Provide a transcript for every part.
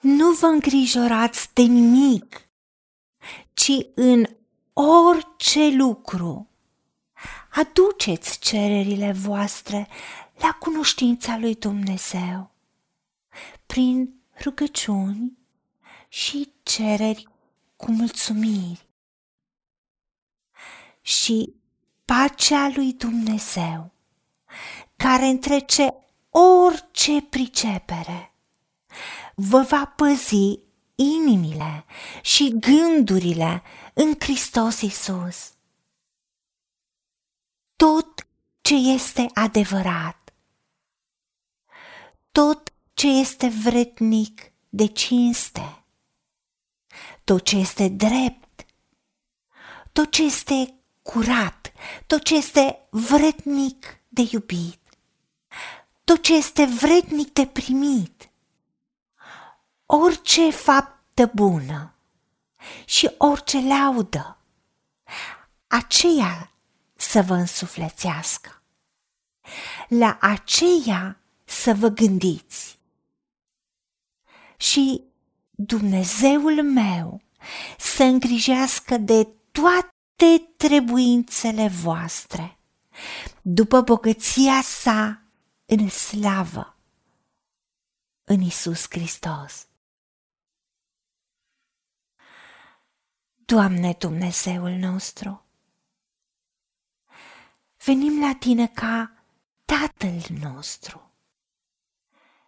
Nu vă îngrijorați de nimic, ci în orice lucru aduceți cererile voastre la cunoștința lui Dumnezeu prin rugăciuni și cereri cu mulțumiri. Și pacea lui Dumnezeu, care întrece orice pricepere, vă va păzi inimile și gândurile în Hristos Isus. Tot ce este adevărat, tot ce este vretnic de cinste, tot ce este drept, tot ce este curat, tot ce este vretnic de iubit, tot ce este vretnic de primit, orice faptă bună și orice laudă, aceea să vă însuflețească. La aceea să vă gândiți. Și Dumnezeul meu să îngrijească de toate trebuințele voastre, după bogăția sa în slavă, în Isus Hristos. Doamne Dumnezeul nostru, venim la Tine ca Tatăl nostru,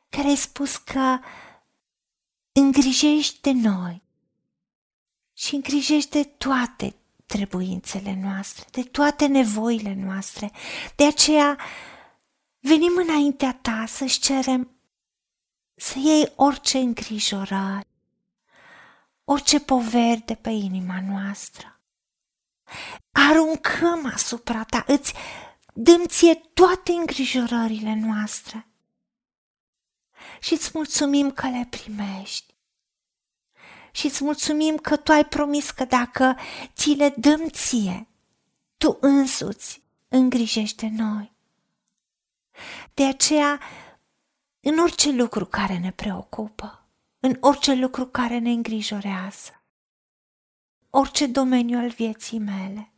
care ai spus că îngrijești de noi și îngrijești de toate trebuințele noastre, de toate nevoile noastre. De aceea venim înaintea ta să-și cerem să iei orice îngrijorări, orice poveri de pe inima noastră. Aruncăm asupra ta, îți dăm ție toate îngrijorările noastre și îți mulțumim că le primești. Și îți mulțumim că tu ai promis că dacă ți le dăm ție, tu însuți îngrijește noi. De aceea, în orice lucru care ne preocupă, în orice lucru care ne îngrijorează, orice domeniu al vieții mele,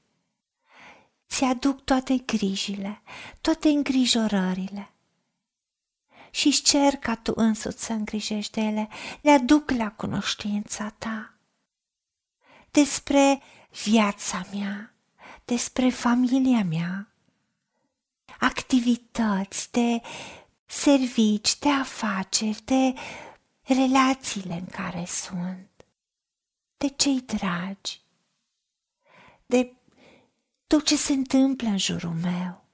ți-aduc toate grijile, toate îngrijorările și cer ca tu însuți să îngrijești de ele, le aduc la cunoștința ta. Despre viața mea, despre familia mea, activități, de servici, de afaceri, de relațiile în care sunt, de cei dragi, de tot ce se întâmplă în jurul meu,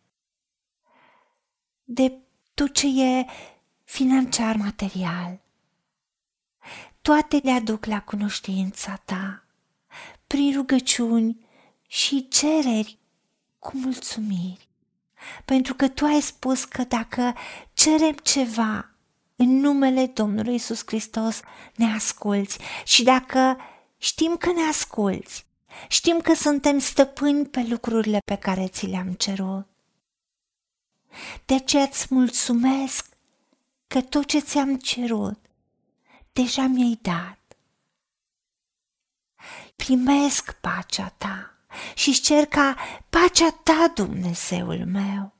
de tot ce e financiar material. Toate le aduc la cunoștința ta, prin rugăciuni și cereri cu mulțumiri. Pentru că tu ai spus că dacă cerem ceva în numele Domnului Isus Hristos, ne asculți și dacă știm că ne asculți, știm că suntem stăpâni pe lucrurile pe care ți le-am cerut. De aceea îți mulțumesc că tot ce ți-am cerut deja mi-ai dat. Primesc pacea ta și cer ca pacea ta, Dumnezeul meu,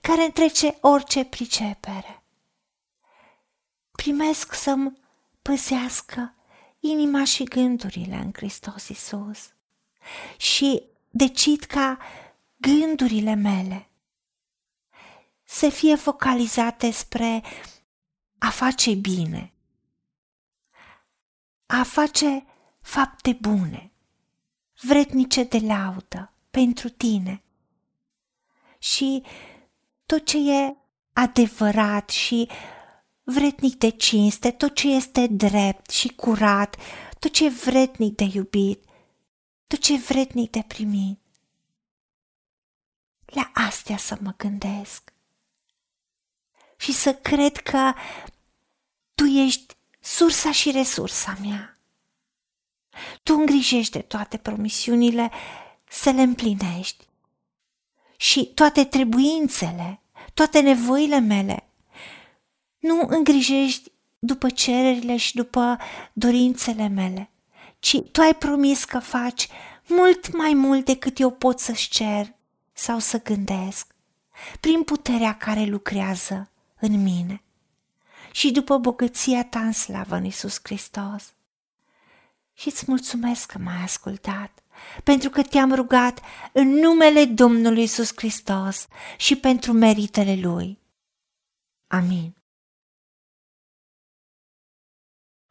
care întrece orice pricepere. Primesc să-mi păzească inima și gândurile în Hristos Isus și decid ca gândurile mele să fie focalizate spre a face bine, a face fapte bune, vretnice de laudă pentru tine. Și tot ce e adevărat și vretnic de cinste, tot ce este drept și curat, tot ce e vretnic de iubit, tot ce e vretnic de primit. La astea să mă gândesc și să cred că tu ești sursa și resursa mea. Tu îngrijești de toate promisiunile să le împlinești și toate trebuințele, toate nevoile mele. Nu îngrijești după cererile și după dorințele mele, ci tu ai promis că faci mult mai mult decât eu pot să-și cer sau să gândesc, prin puterea care lucrează în mine și după bogăția ta în slavă în Iisus Hristos. Și îți mulțumesc că m-ai ascultat, pentru că te-am rugat în numele Domnului Iisus Hristos și pentru meritele Lui. Amin.